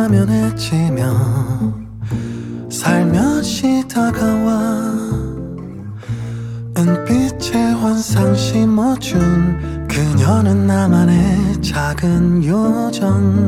화면해지며 살며시 다가와 은빛의 환상 심어준 그녀는 나만의 작은 요정.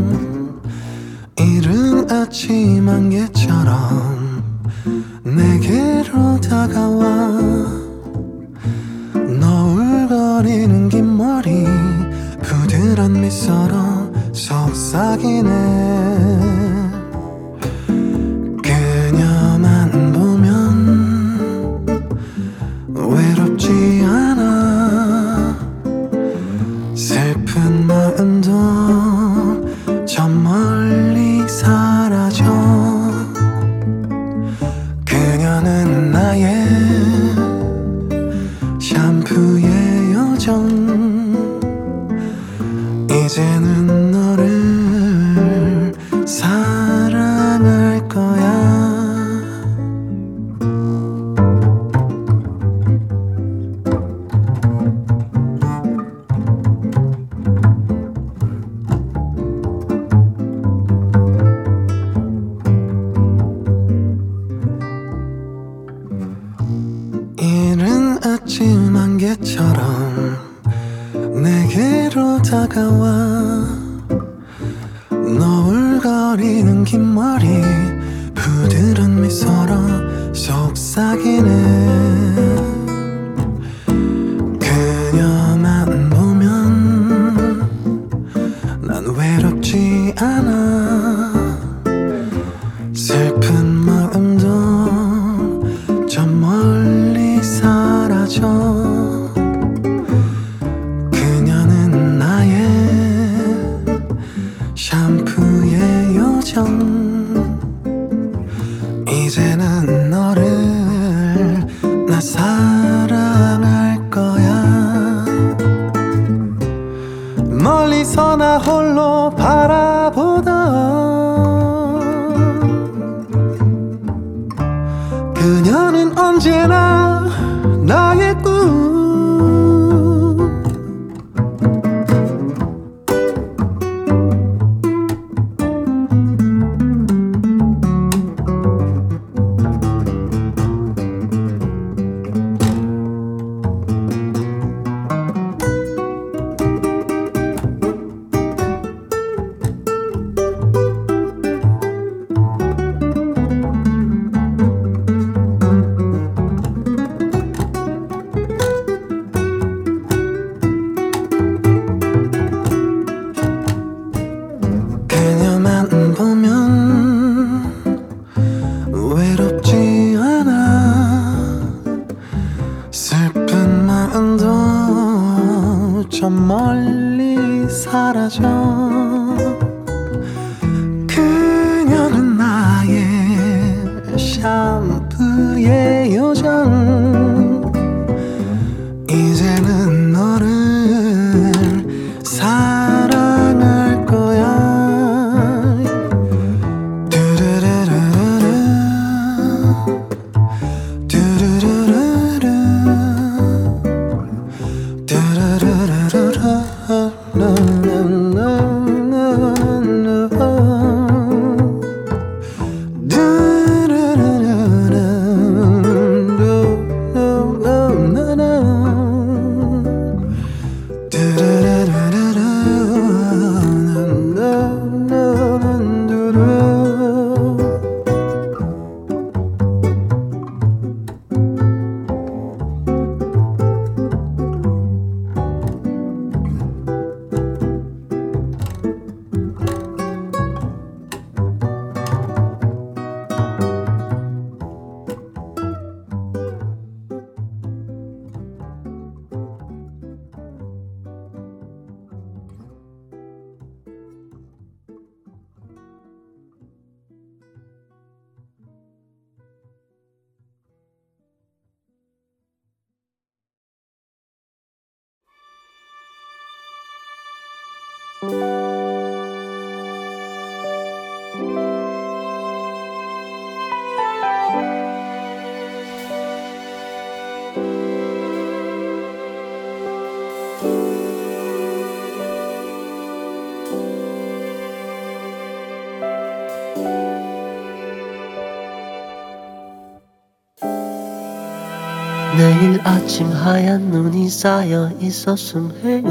아침 하얀 눈이 쌓여 있었음 해요.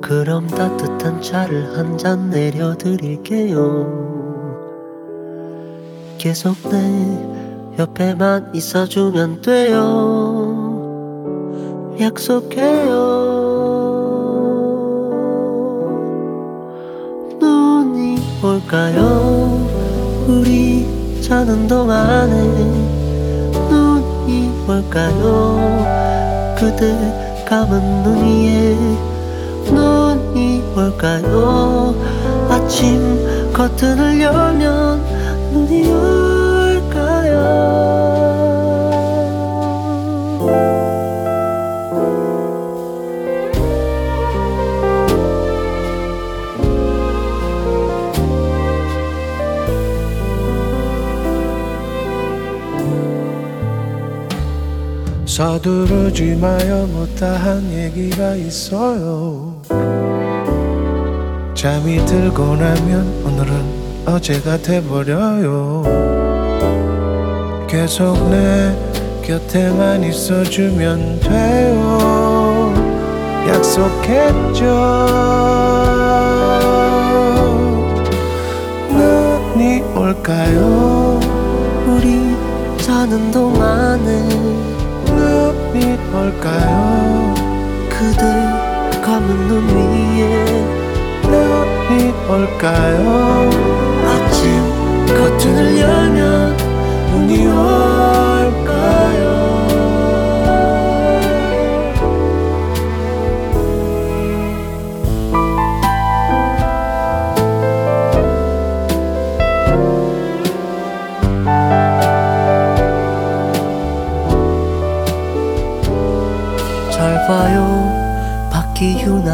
그럼 따뜻한 차를 한 잔 내려드릴게요. 계속 내 옆에만 있어주면 돼요. 약속해요. 눈이 올까요? 우리 자는 동안에 올까요? 그대 감은 눈 위에 눈이 올까요? 아침 커튼을 열면 눈이 올까요 서두르지 마요. 못다한 얘기가 있어요. 잠이 들고 나면 오늘은 어제가 돼버려요. 계속 내 곁에만 있어주면 돼요. 약속했죠. 눈이 올까요? 우리 자는 동안에 눈이 올까요? 그대 감은 눈 위에 눈이 올까요? 아침 커튼을 열면 눈이 올까요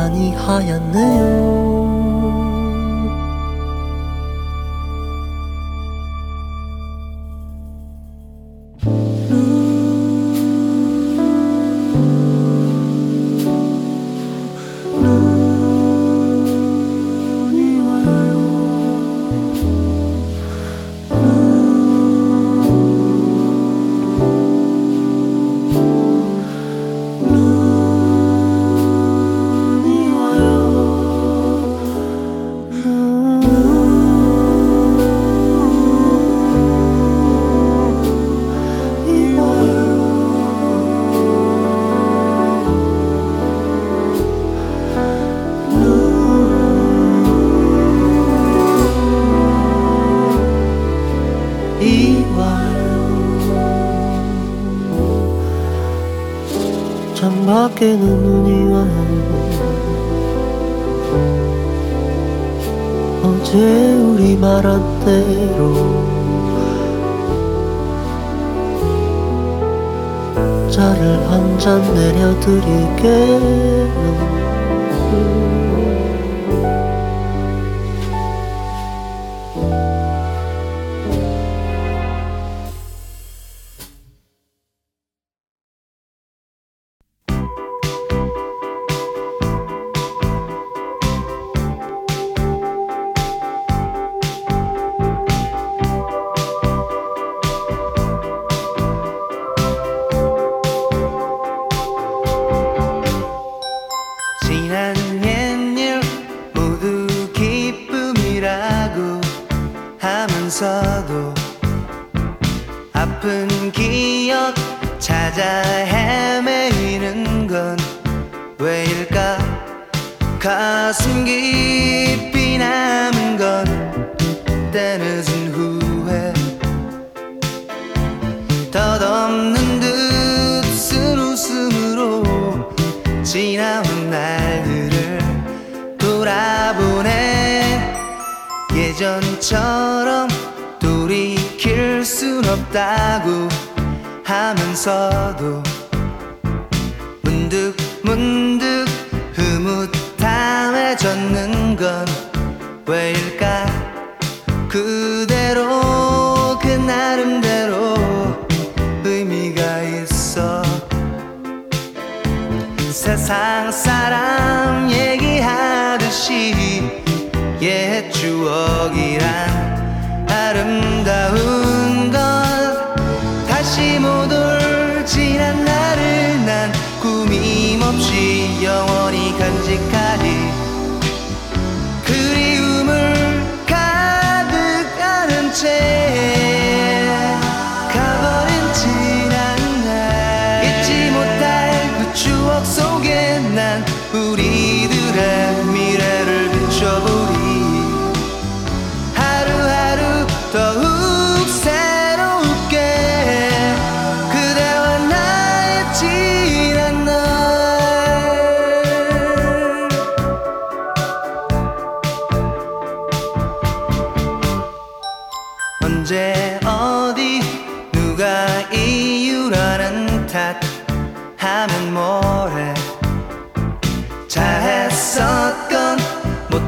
하얗네요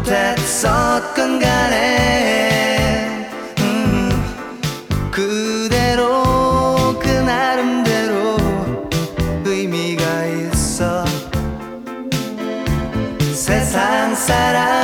못했었건 간에 음, 그대로 그 나름대로 의미가 있어. 세상 사람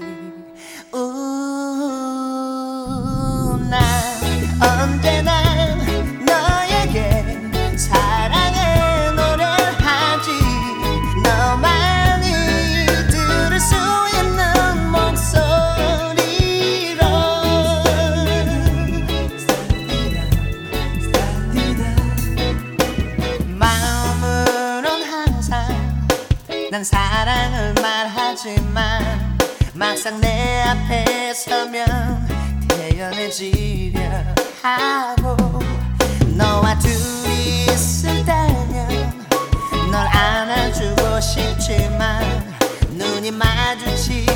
happy. 지려 하고 너와 둘이 있을다면 널 안아주고 싶지만 눈이 마주치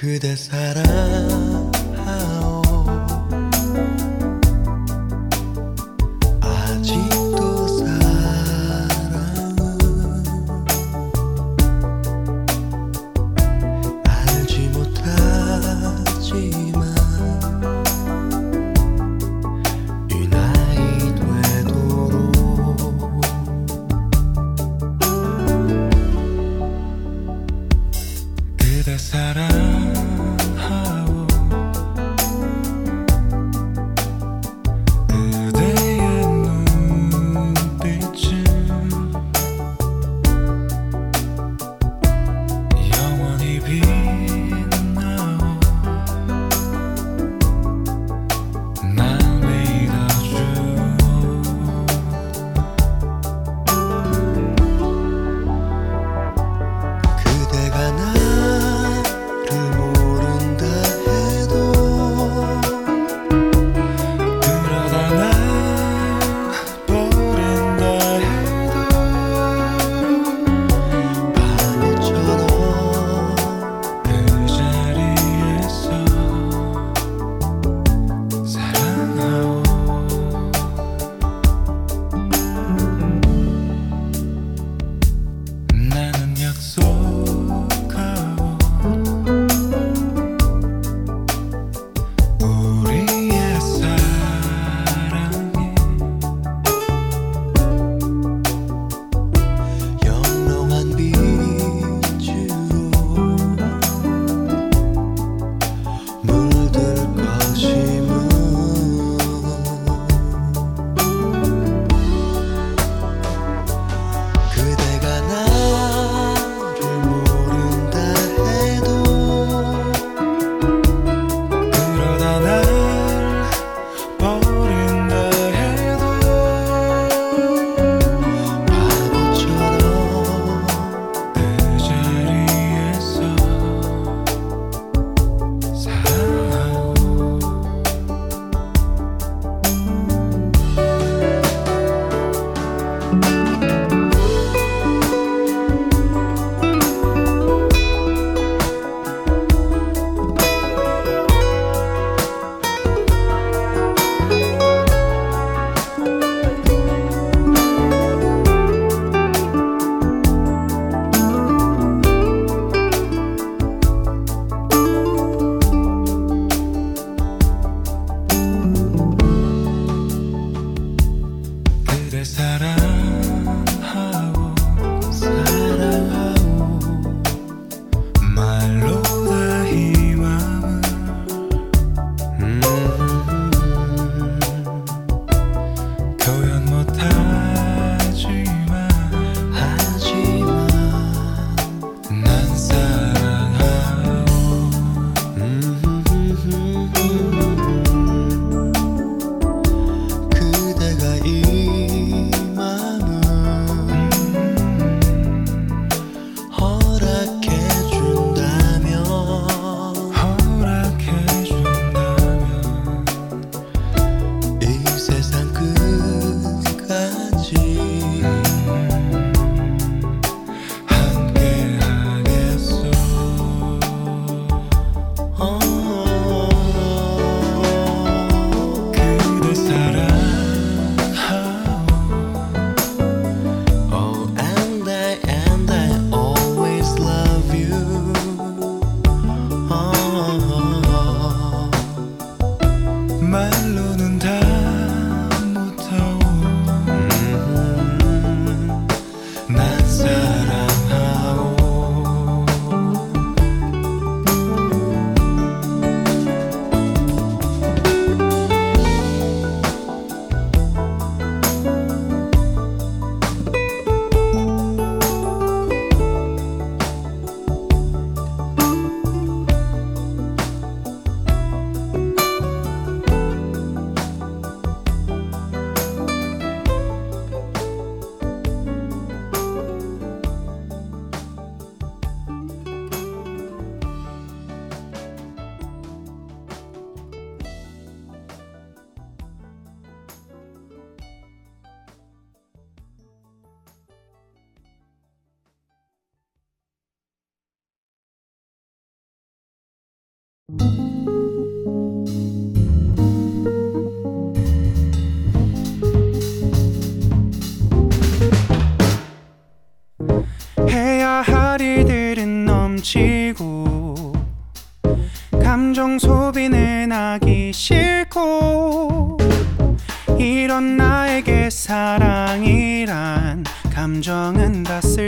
그대 사랑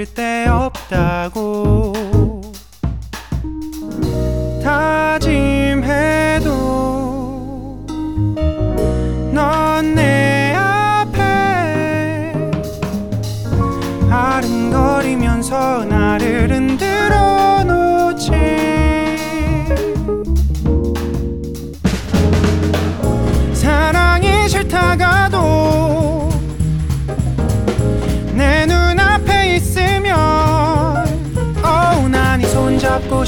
쓸데없다고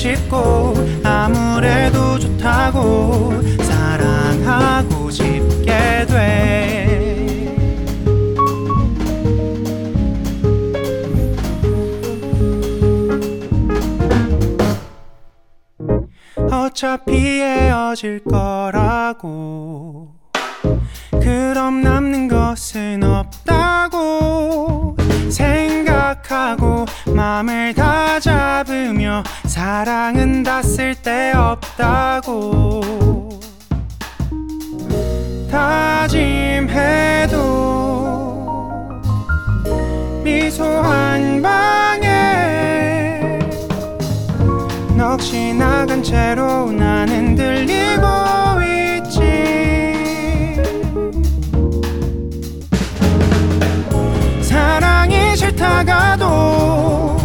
싶고 아무래도 좋다고 사랑하고 싶게 돼. 어차피 헤어질 거라고 그럼 남는 것은 없다고 생각하고 맘을 다 잡으며 사랑은 다 쓸데없다고 다짐해도 미소 한 방에 넋이 나간 채로 나는 들리고 싫다가도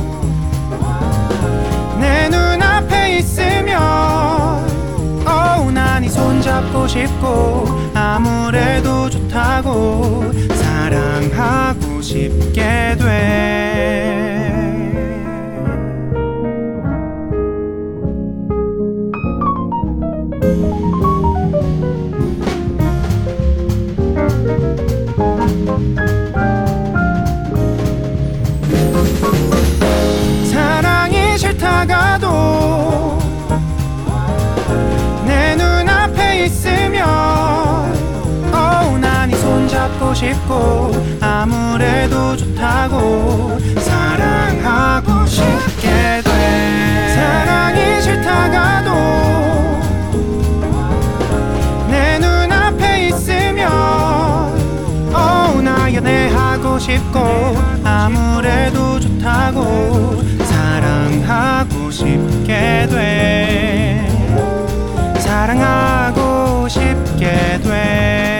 내 눈앞에 있으면 어우 난이 손잡고 싶고 아무래도 좋다고 사랑하고 싶게 돼 싶고 아무래도 좋다고 사랑하고 싶게 돼. 사랑이 싫다가도 내 눈앞에 있으면 어우 나 연애하고 싶고 아무래도 좋다고 사랑하고 싶게 돼. 사랑하고 싶게 돼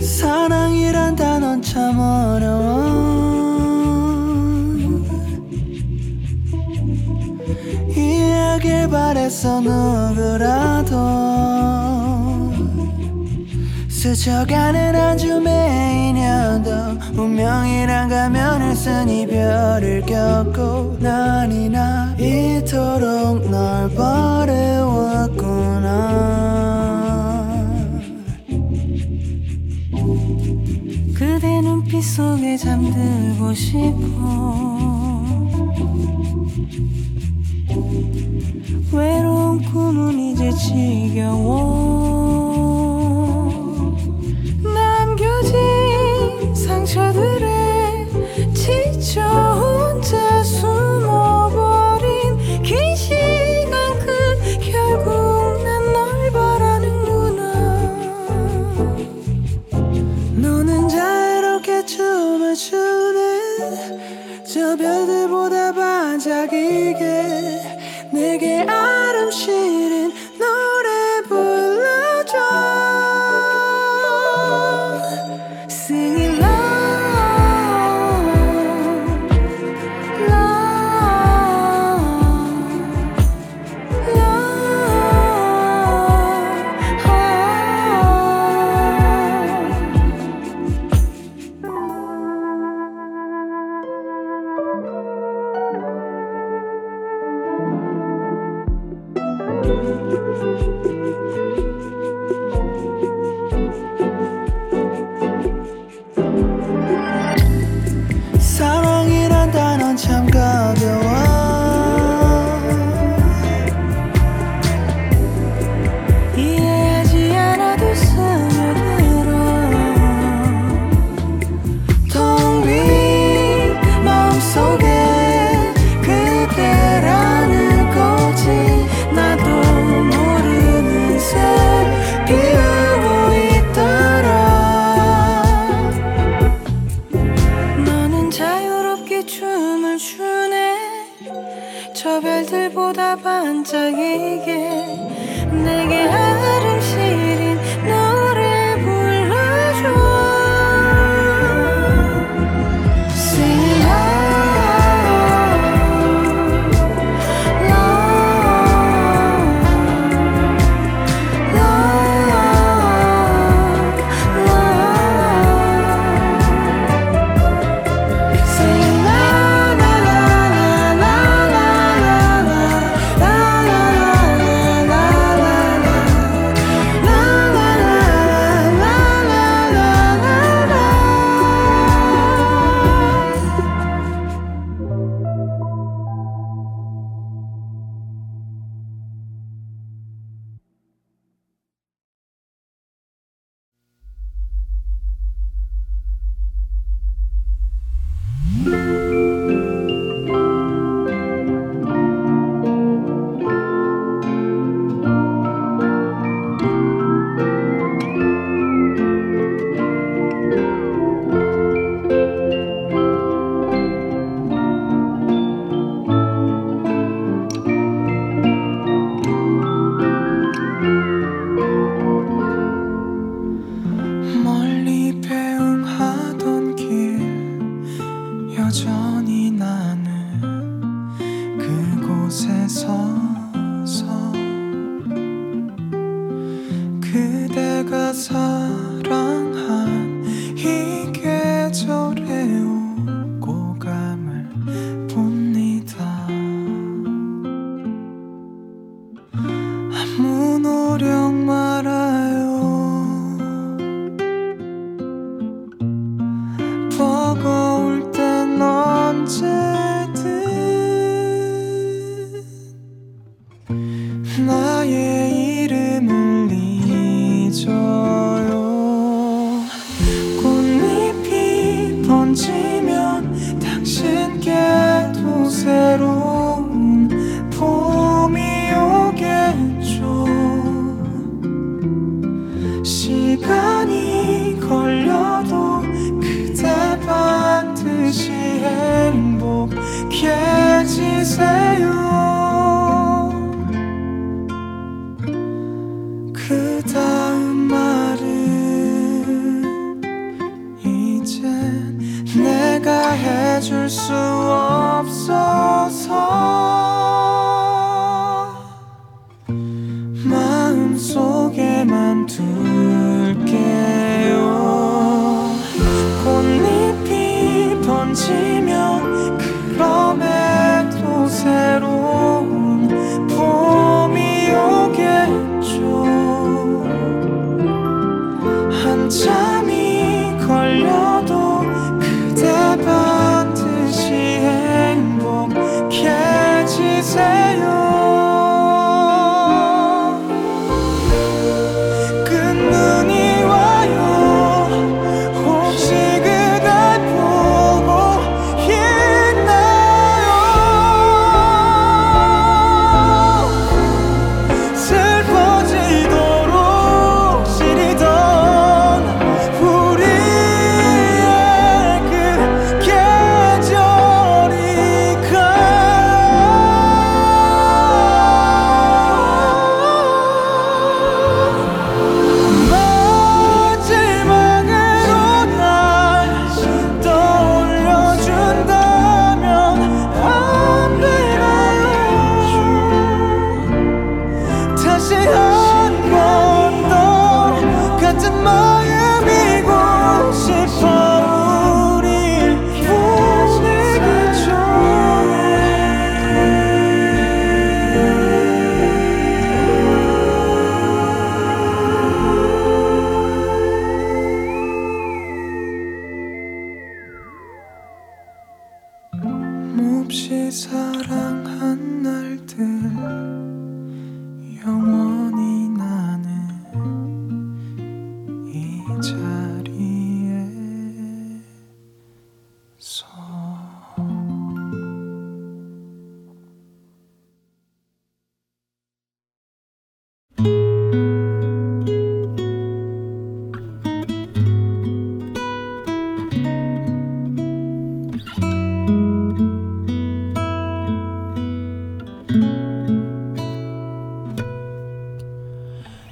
사랑이란 단어는 참 어려워. 이해하길 바랬어 누구라도 스쳐가는 한 줌의 인연도 운명이란 가면을 쓴 이별을 겪고 난이나 이토록 널 버려왔구나. 그대 눈빛 속에 잠들고 싶어. 외로운 꿈은 이제 지겨워. 저 별들보다 반짝이게 내게 아름시린 노래 불러줘. 해줄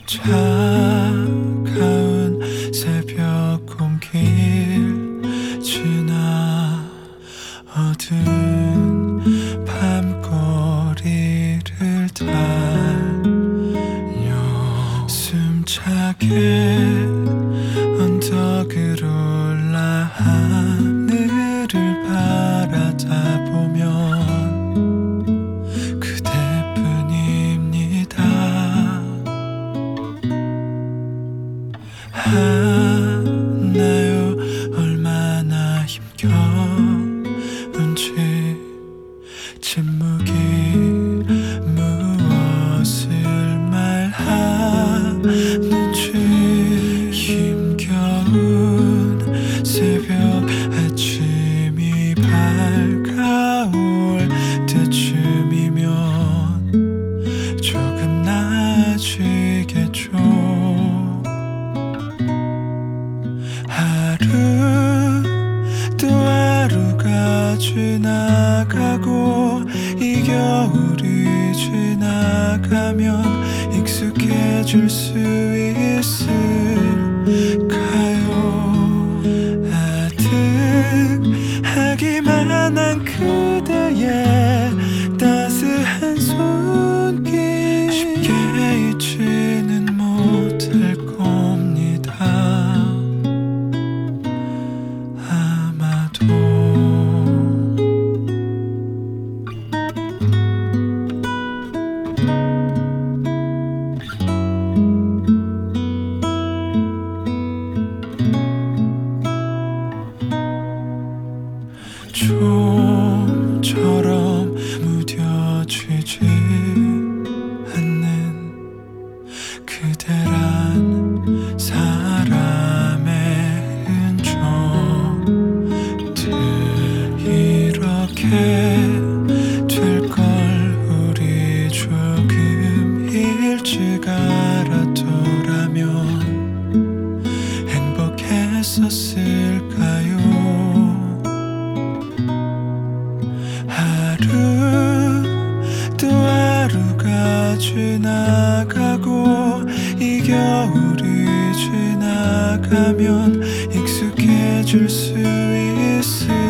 차 살아가면 익숙해질 수 있을